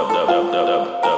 dub, dub, dub, dub, dub.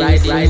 riding, riding.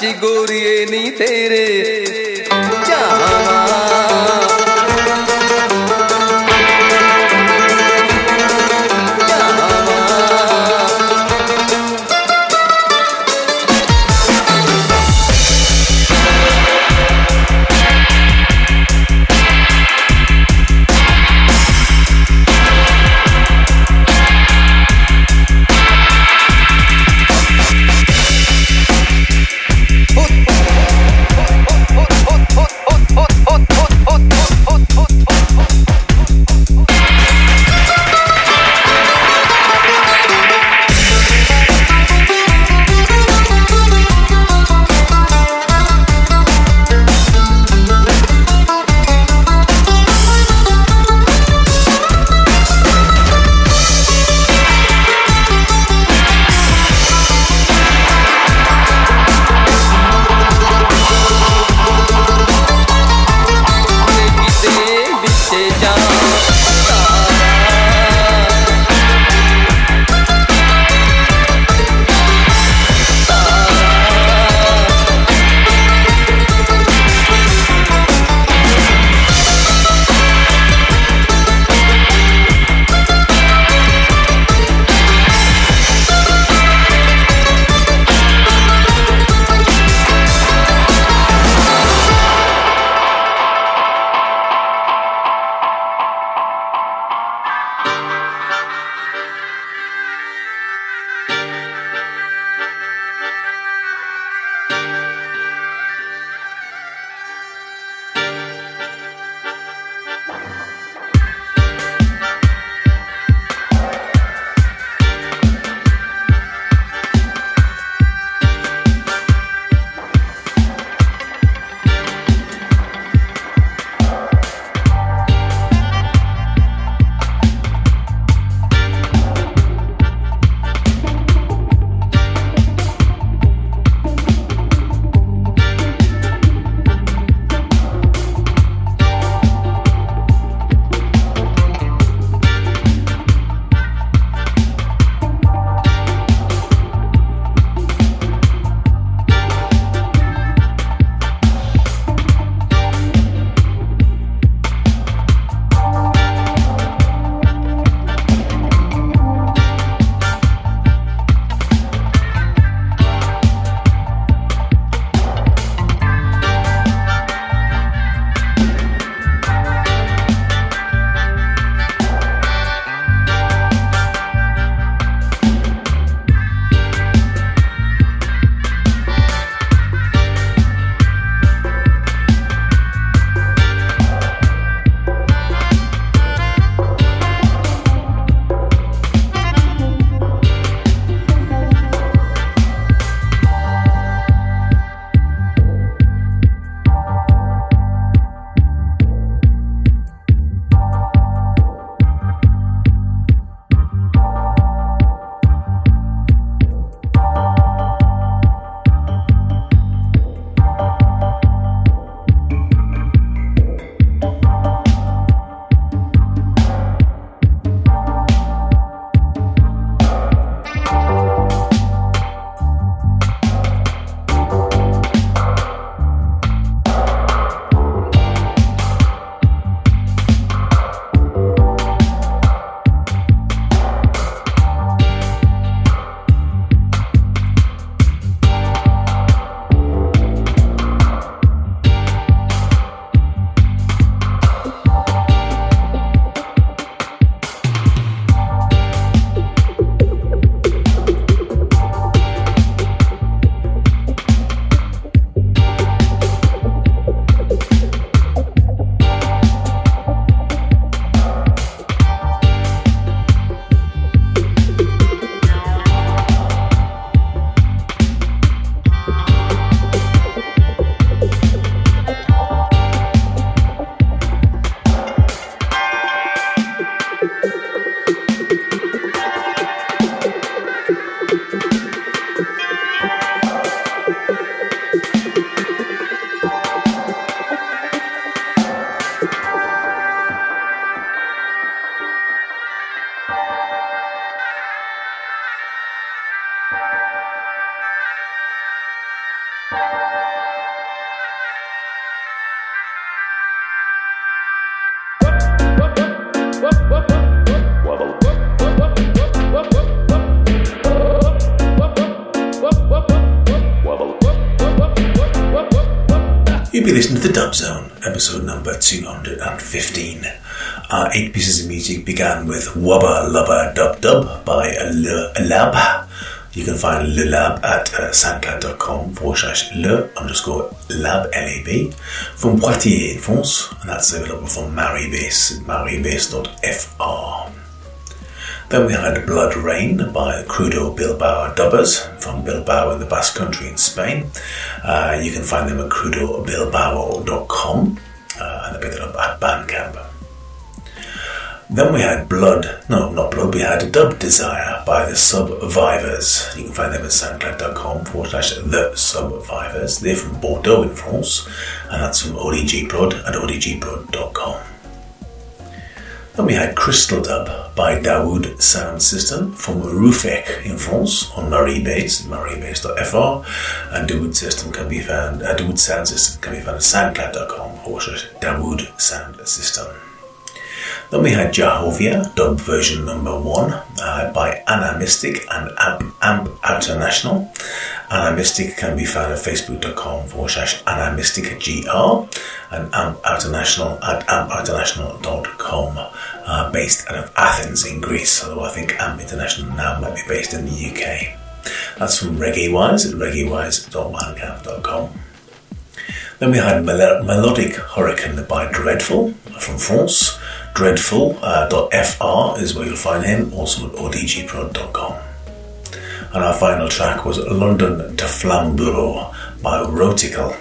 चाची गोरी नी तेरे। Episode number 215. Our eight pieces of music began with Wubba Lubba Dub Dub by Lab. You can find Le Lab at uh, soundcloud.com forward slash le underscore lab L-A-B from Poitiers in France, and that's available from Maree Bass maribase.fr. Then we had Blood Rain by Crudo Bilbao Dubbers from Bilbao in the Basque Country in Spain. Uh, you can find them at crudobilbao.com uh, and they pick it up at Bandcamp. Then we had Blood, no, not Blood, we had Dub Desire by the Subvivors. You can find them at soundcloud.com forward slash the Subvivors. They're from Bordeaux in France, and that's from ODG Prod at odgprod.com. We had Crystal Dub by Dawood Sound System from Ruffec in France on Maree Bass, mariebase.fr, and Dawood System can be found, uh, Dawood Sound System can be found at soundcloud.com or Dawood Sound System. Then we had Jahovia, dub version number one uh, by Anna Mystic and Amp, Amp Outernational. Anna Mystic can be found at facebook.com forward slash Anna Mystic GR and Amp Outernational at ampinternational.com, uh, based out of Athens in Greece, although I think Amp Outernational now might be based in the UK. That's from Reggae Wise at reggaewise.bandcamp.com. Then we had Mel- Melodic Hurricane by Dreadful from France. Dreadful.fr uh, is where you'll find him, also at odgprod.com. And our final track was London to Flamburo by Rowtical.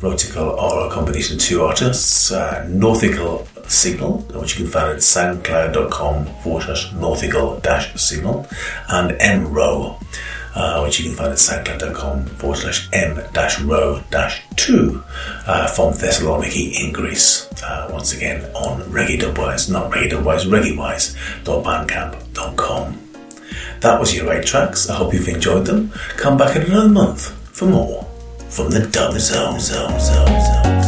Rowtical are a combination of two artists, uh, Nautical Signal, which you can find at soundcloud.com forward slash nautical dash signal, and M uh, which you can find at soundcloud.com forward slash m dash row dash 2 uh, from Thessaloniki in Greece. Uh, once again on Reggae Dubwise, not Reggae Dubwise, ReggaeWise.bandcamp.com. That was your eight tracks. I hope you've enjoyed them. Come back in another month for more from the Dub Zone. zone, zone, zone.